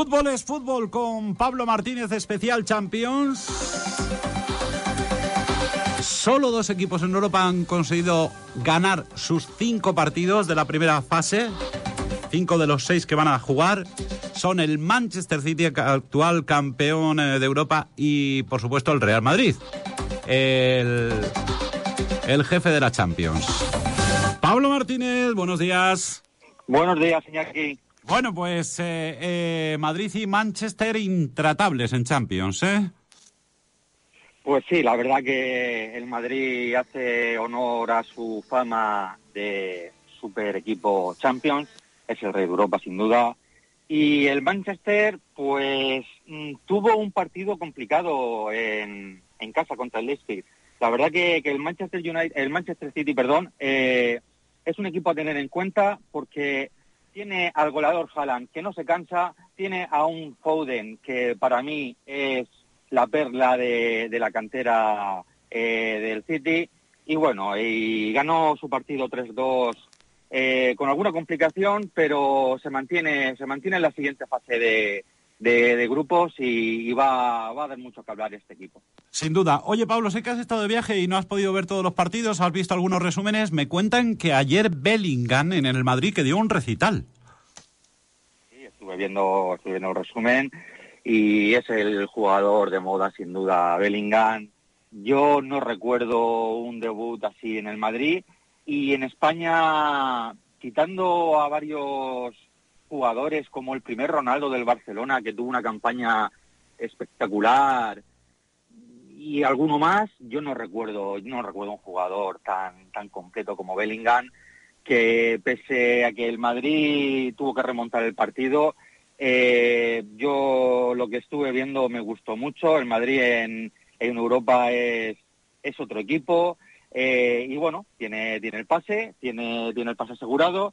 Fútbol es fútbol con Pablo Martínez, especial Champions. Solo dos equipos en Europa han conseguido ganar sus cinco partidos de la primera fase. Cinco de los seis que van a jugar son el Manchester City, actual campeón eh, de Europa, y por supuesto el Real Madrid, el, el jefe de la Champions. Pablo Martínez, buenos días. Buenos días, King. Bueno, pues eh, eh, Madrid y Manchester intratables en Champions, ¿eh? Pues sí, la verdad que el Madrid hace honor a su fama de super equipo Champions, es el rey de Europa sin duda. Y el Manchester, pues mm, tuvo un partido complicado en, casa contra el Leicester. La verdad que, el Manchester United, el Manchester City, perdón, eh, es un equipo a tener en cuenta porque tiene al goleador Haaland, que no se cansa, tiene a un Foden, que para mí es la perla de, la cantera eh, del City, y bueno, y ganó su partido 3-2 eh, con alguna complicación, pero se mantiene, se mantiene en la siguiente fase de, de, grupos y, va, va, a dar mucho que hablar este equipo. Sin duda. Oye, Pablo, sé que has estado de viaje y no has podido ver todos los partidos, has visto algunos resúmenes. Me cuentan que ayer Bellingham en el Madrid que dio un recital. Sí, estuve viendo, estuve viendo el resumen y es el jugador de moda, sin duda, Bellingham. Yo no recuerdo un debut así en el Madrid y en España, quitando a varios jugadores como el primer Ronaldo del Barcelona, que tuvo una campaña espectacular, y alguno más, yo no recuerdo, no recuerdo un jugador tan, tan completo como Bellingham, que pese a que el Madrid tuvo que remontar el partido, eh, yo lo que estuve viendo me gustó mucho. El Madrid en, en Europa es, es otro equipo. Eh, y bueno, tiene, tiene el pase, tiene, tiene el pase asegurado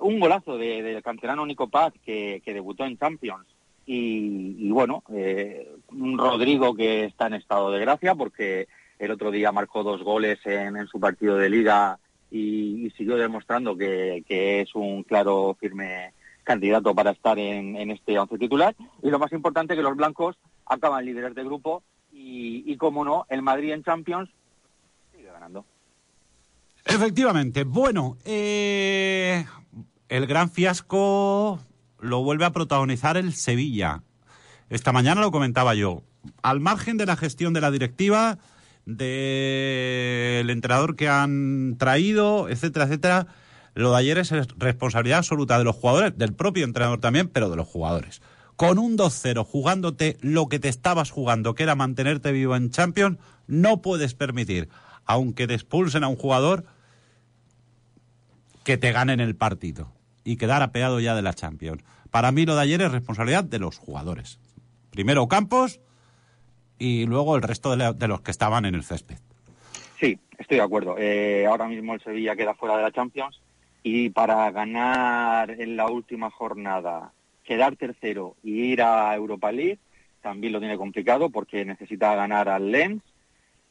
un golazo del de, canterano Nico Paz que, debutó en Champions. Y, bueno, eh, un Rodrigo que está en estado de gracia porque el otro día marcó dos goles en, su partido de liga y, siguió demostrando que, es un claro, firme candidato para estar en, este once titular. Y lo más importante que los blancos acaban líderes de grupo y, y como no, el Madrid en Champions. Efectivamente. Bueno, eh, el gran fiasco lo vuelve a protagonizar el Sevilla. Esta mañana lo comentaba yo. Al margen de la gestión de la directiva, del entrenador que han traído, etcétera, etcétera, lo de ayer es responsabilidad absoluta de los jugadores, del propio entrenador también, pero de los jugadores. Con un 2-0, jugándote lo que te estabas jugando, que era mantenerte vivo en Champions, no puedes permitir, aunque te expulsen a un jugador, que te ganen el partido y quedar apeado ya de la Champions. Para mí lo de ayer es responsabilidad de los jugadores. Primero Campos y luego el resto de, los que estaban en el césped. Sí, estoy de acuerdo. Eh, ahora mismo el Sevilla queda fuera de la Champions y para ganar en la última jornada, quedar tercero y ir a Europa League, también lo tiene complicado porque necesita ganar al Lens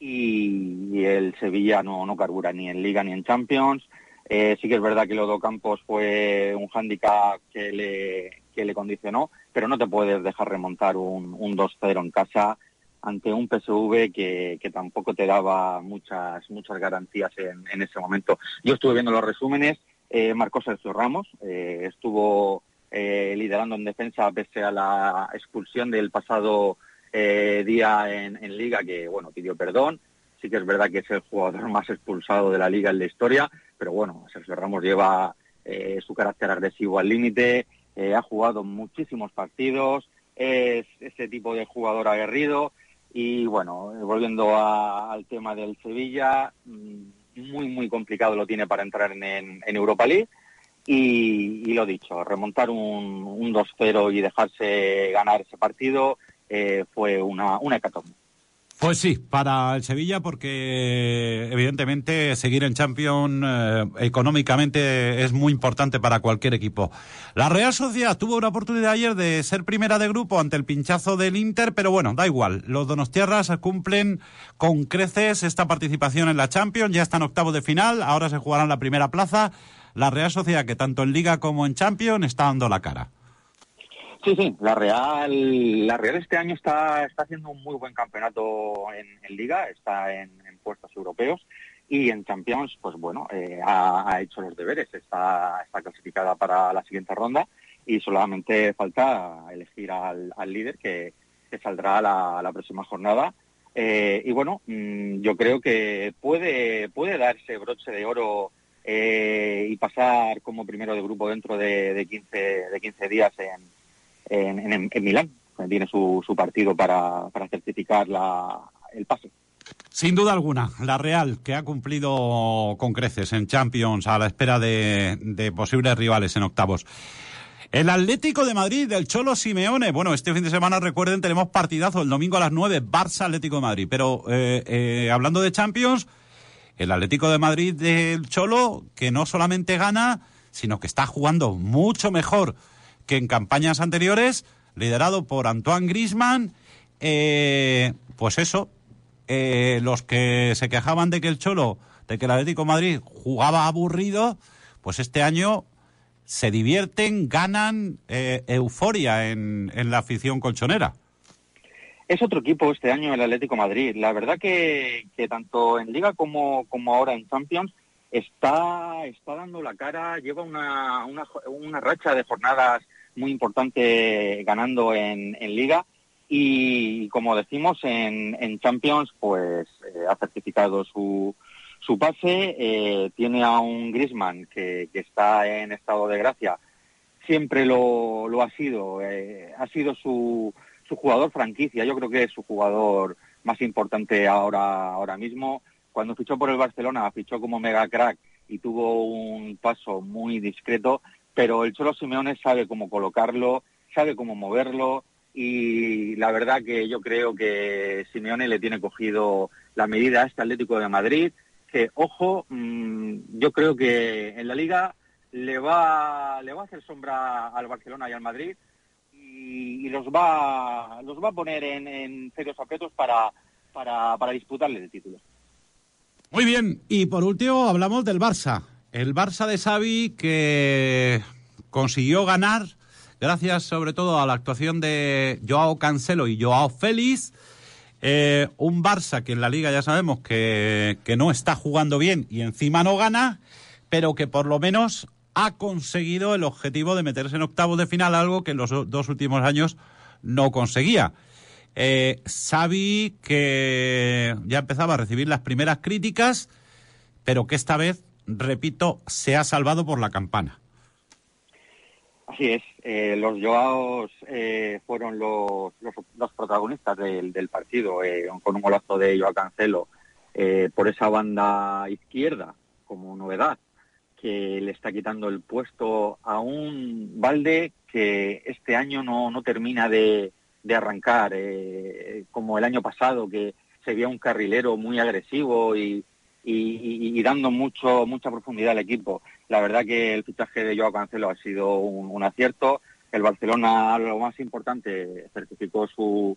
y, el Sevilla no, no carbura ni en Liga ni en Champions. Eh, sí que es verdad que Lodo Campos fue un hándicap que le, que le condicionó, pero no te puedes dejar remontar un, un 2-0 en casa ante un PSV que, que, tampoco te daba muchas muchas garantías en, ese momento. Yo estuve viendo los resúmenes, eh, marcó Sergio Ramos, eh, estuvo eh, liderando en defensa pese a la expulsión del pasado día en, en, Liga, que bueno, pidió perdón. Sí que es verdad que es el jugador más expulsado de la Liga en la historia, pero bueno, Sergio Ramos lleva eh, su carácter agresivo al límite, eh, ha jugado muchísimos partidos, es ese tipo de jugador aguerrido y bueno, volviendo al tema del Sevilla, mm, muy muy complicado lo tiene para entrar en, Europa League y, lo dicho, remontar un, un 2-0 y dejarse ganar ese partido eh, fue una, una hecatombe. Pues sí, para el Sevilla, porque evidentemente seguir en Champions eh, económicamente es muy importante para cualquier equipo. La Real Sociedad tuvo una oportunidad ayer de ser primera de grupo ante el pinchazo del Inter, pero bueno, da igual. Los Donostiarras cumplen con creces esta participación en la Champions, ya están octavos de final, ahora se jugarán la primera plaza. La Real Sociedad, que tanto en Liga como en Champions está dando la cara. Sí, sí, la Real, la Real este año está, está haciendo un muy buen campeonato en, Liga, está en, puestos europeos y en Champions, pues bueno, eh, ha, hecho los deberes, está, está clasificada para la siguiente ronda y solamente falta elegir al, líder que, saldrá la, la próxima jornada. Eh, y bueno, mm, yo creo que puede, puede darse broche de oro eh, y pasar como primero de grupo dentro de, de, 15, de 15 días en, en, en, Milán. Tiene su, partido para, para certificar la, el pase. Sin duda alguna, la Real, que ha cumplido con creces en Champions a la espera de, de posibles rivales en octavos. El Atlético de Madrid, del Cholo Simeone. Bueno, este fin de semana, recuerden, tenemos partidazo el domingo a las 9, Barça Atlético de Madrid. Pero eh, eh, hablando de Champions, el Atlético de Madrid del Cholo, que no solamente gana, sino que está jugando mucho mejor que en campañas anteriores, liderado por Antoine Grisman. Eh, pues eso, los que se quejaban de que el Cholo, de que el Atlético Madrid jugaba aburrido, pues este año se divierten, ganan eh, euforia en, en, la afición colchonera. Es otro equipo este año el Atlético Madrid. La verdad que, que tanto en Liga como, como ahora en Champions está, está dando la cara, lleva una, una, una racha de jornadas muy importante ganando en, Liga y como decimos en, en Champions pues eh, ha certificado su, su pase eh, tiene a un Grisman que, está en estado de gracia. Siempre lo, lo ha sido. Eh, ha sido su, su jugador franquicia. Yo creo que es su jugador más importante ahora, ahora mismo. Cuando fichó por el Barcelona, fichó como mega crack y tuvo un paso muy discreto, pero el Cholo Simeone sabe cómo colocarlo, sabe cómo moverlo y la verdad que yo creo que Simeone le tiene cogido la medida a este Atlético de Madrid que, ojo, mm, yo creo que en la liga le va, le va a hacer sombra al Barcelona y al Madrid y, los, va, los va a poner en, serios aprietos para, para, para disputarle el título. Muy bien, y por último hablamos del Barça. El Barça de Xavi que consiguió ganar gracias sobre todo a la actuación de Joao Cancelo y Joao Félix eh, un Barça que en la liga ya sabemos que, no está jugando bien y encima no gana, pero que por lo menos ha conseguido el objetivo de meterse en octavos de final, algo que en los dos últimos años no conseguía. Eh, Xavi que ya empezaba a recibir las primeras críticas, pero que esta vez, repito, se ha salvado por la campana. Así es, eh, los Joaos eh, fueron los, los, protagonistas del, del partido, eh, con un golazo de Joao Cancelo por esa banda izquierda, como novedad, que le está quitando el puesto a un Valde que este año no, no termina de, de arrancar, como el año pasado, que se veía un carrilero muy agresivo y, y, dando mucho mucha profundidad al equipo. La verdad que el fichaje de Joao Cancelo ha sido un, acierto. El Barcelona, lo más importante, certificó su,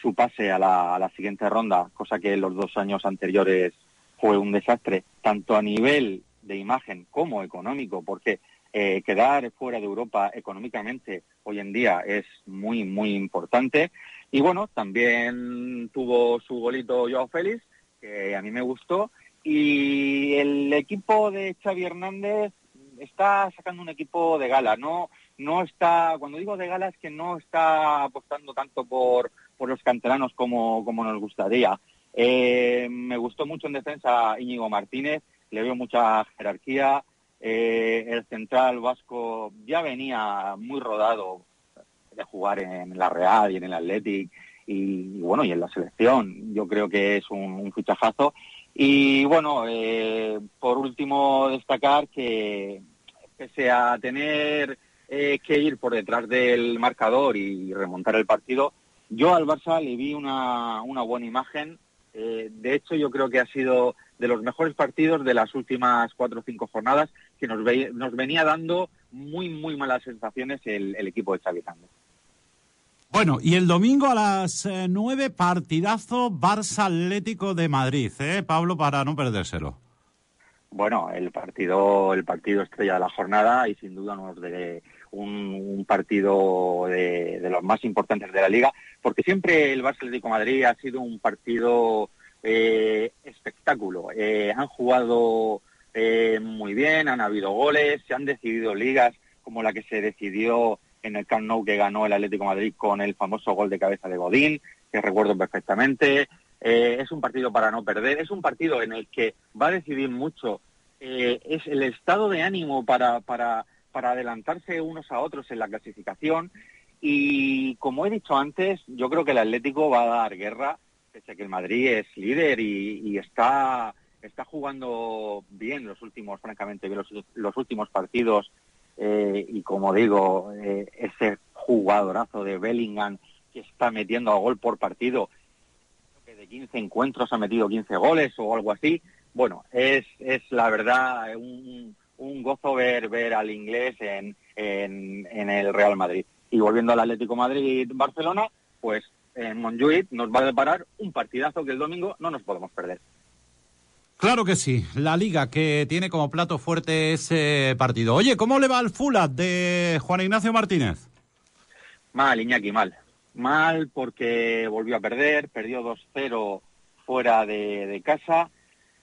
su pase a la, siguiente ronda, cosa que en los dos años anteriores fue un desastre, tanto a nivel de imagen como económico, porque eh, quedar fuera de Europa económicamente hoy en día es muy, muy importante. Y bueno, también tuvo su golito Joao Félix, que a mí me gustó, y el equipo de Xavi Hernández está sacando un equipo de gala, no no está, cuando digo de gala es que no está apostando tanto por, por los canteranos como, como nos gustaría. Eh, me gustó mucho en defensa Íñigo Martínez, le veo mucha jerarquía. Eh, el central vasco ya venía muy rodado de jugar en la Real y en el Athletic y, bueno, y en la selección. Yo creo que es un, un fichajazo y bueno, eh, por último destacar que pese a tener eh, que ir por detrás del marcador y remontar el partido, yo al Barça le vi una, una buena imagen. Eh, de hecho, yo creo que ha sido de los mejores partidos de las últimas cuatro o cinco jornadas que nos, venía dando muy, muy malas sensaciones el, equipo de Xavi. Bueno, y el domingo a las eh, nueve, partidazo Barça Atlético de Madrid, ¿eh, Pablo, para no perdérselo? Bueno, el partido, el partido estrella de la jornada y sin duda uno de, un, partido de, los más importantes de la liga, porque siempre el Barça Atlético Madrid ha sido un partido eh, espectáculo. Eh, han jugado eh, muy bien, han habido goles, se han decidido ligas como la que se decidió en el Camp Nou que ganó el Atlético Madrid con el famoso gol de cabeza de Godín, que recuerdo perfectamente. es un partido para no perder, es un partido en el que va a decidir mucho es el estado de ánimo para, para para adelantarse unos a otros en la clasificación. Y como he dicho antes, yo creo que el Atlético va a dar guerra, pese a que el Madrid es líder y, está, está jugando bien los últimos, francamente, los, los últimos partidos. Eh, y como digo, eh, ese jugadorazo de Bellingham que está metiendo a gol por partido, que de 15 encuentros ha metido 15 goles o algo así. Bueno, es, es la verdad un, un gozo ver, ver al inglés en, en, el Real Madrid. Y volviendo al Atlético Madrid-Barcelona, pues en Montjuic nos va a deparar un partidazo que el domingo no nos podemos perder. Claro que sí, la liga que tiene como plato fuerte ese partido. Oye, ¿cómo le va al Fulat de Juan Ignacio Martínez? Mal, Iñaki, mal. Mal porque volvió a perder, perdió 2-0 fuera de, casa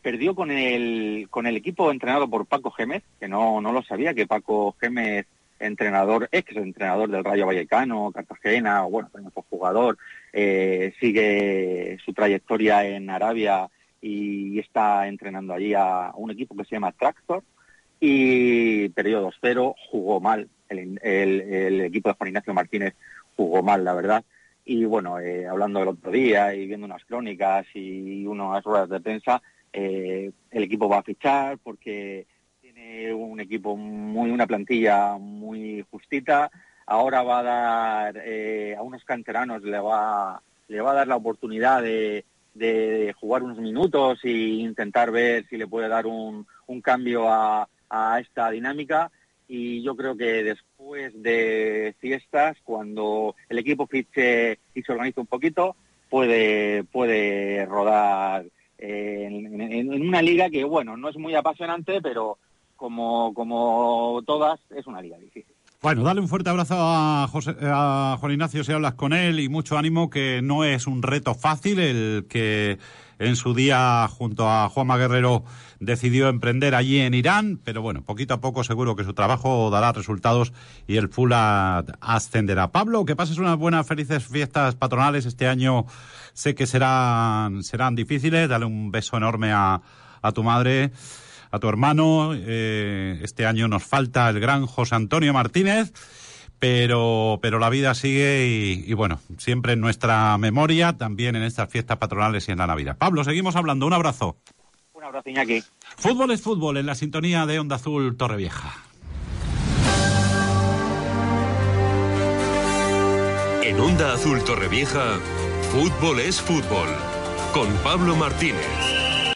perdió con el, con el equipo entrenado por Paco Gémez, que no, no lo sabía, que Paco Gémez, entrenador, ex entrenador del Rayo Vallecano, Cartagena, bueno, también jugador, eh, sigue su trayectoria en Arabia y está entrenando allí a un equipo que se llama Tractor y perdió 2-0, jugó mal, el, el, equipo de Juan Ignacio Martínez jugó mal, la verdad. Y bueno, eh, hablando del otro día y viendo unas crónicas y unas ruedas de prensa, eh, el equipo va a fichar porque tiene un equipo muy, una plantilla muy justita. Ahora va a dar eh, a unos canteranos, le va, le va a dar la oportunidad de, jugar unos minutos e intentar ver si le puede dar un, cambio a, esta dinámica. Y yo creo que después de fiestas, cuando el equipo fiche y se organiza un poquito, puede, puede rodar en, una liga que, bueno, no es muy apasionante, pero como, como todas, es una liga difícil. Bueno, dale un fuerte abrazo a, José, a Juan Ignacio si hablas con él y mucho ánimo que no es un reto fácil el que en su día junto a Juanma Guerrero decidió emprender allí en Irán, pero bueno, poquito a poco seguro que su trabajo dará resultados y el Fulat ascenderá. Pablo, que pases unas buenas, felices fiestas patronales este año. Sé que serán, serán difíciles. Dale un beso enorme a, a tu madre a tu hermano. Eh, este año nos falta el gran José Antonio Martínez, pero, pero la vida sigue y, bueno, siempre en nuestra memoria, también en estas fiestas patronales y en la Navidad. Pablo, seguimos hablando. Un abrazo. Un abrazo, Iñaki. Fútbol es fútbol en la sintonía de Onda Azul Torrevieja. En Onda Azul Torrevieja, fútbol es fútbol. Con Pablo Martínez.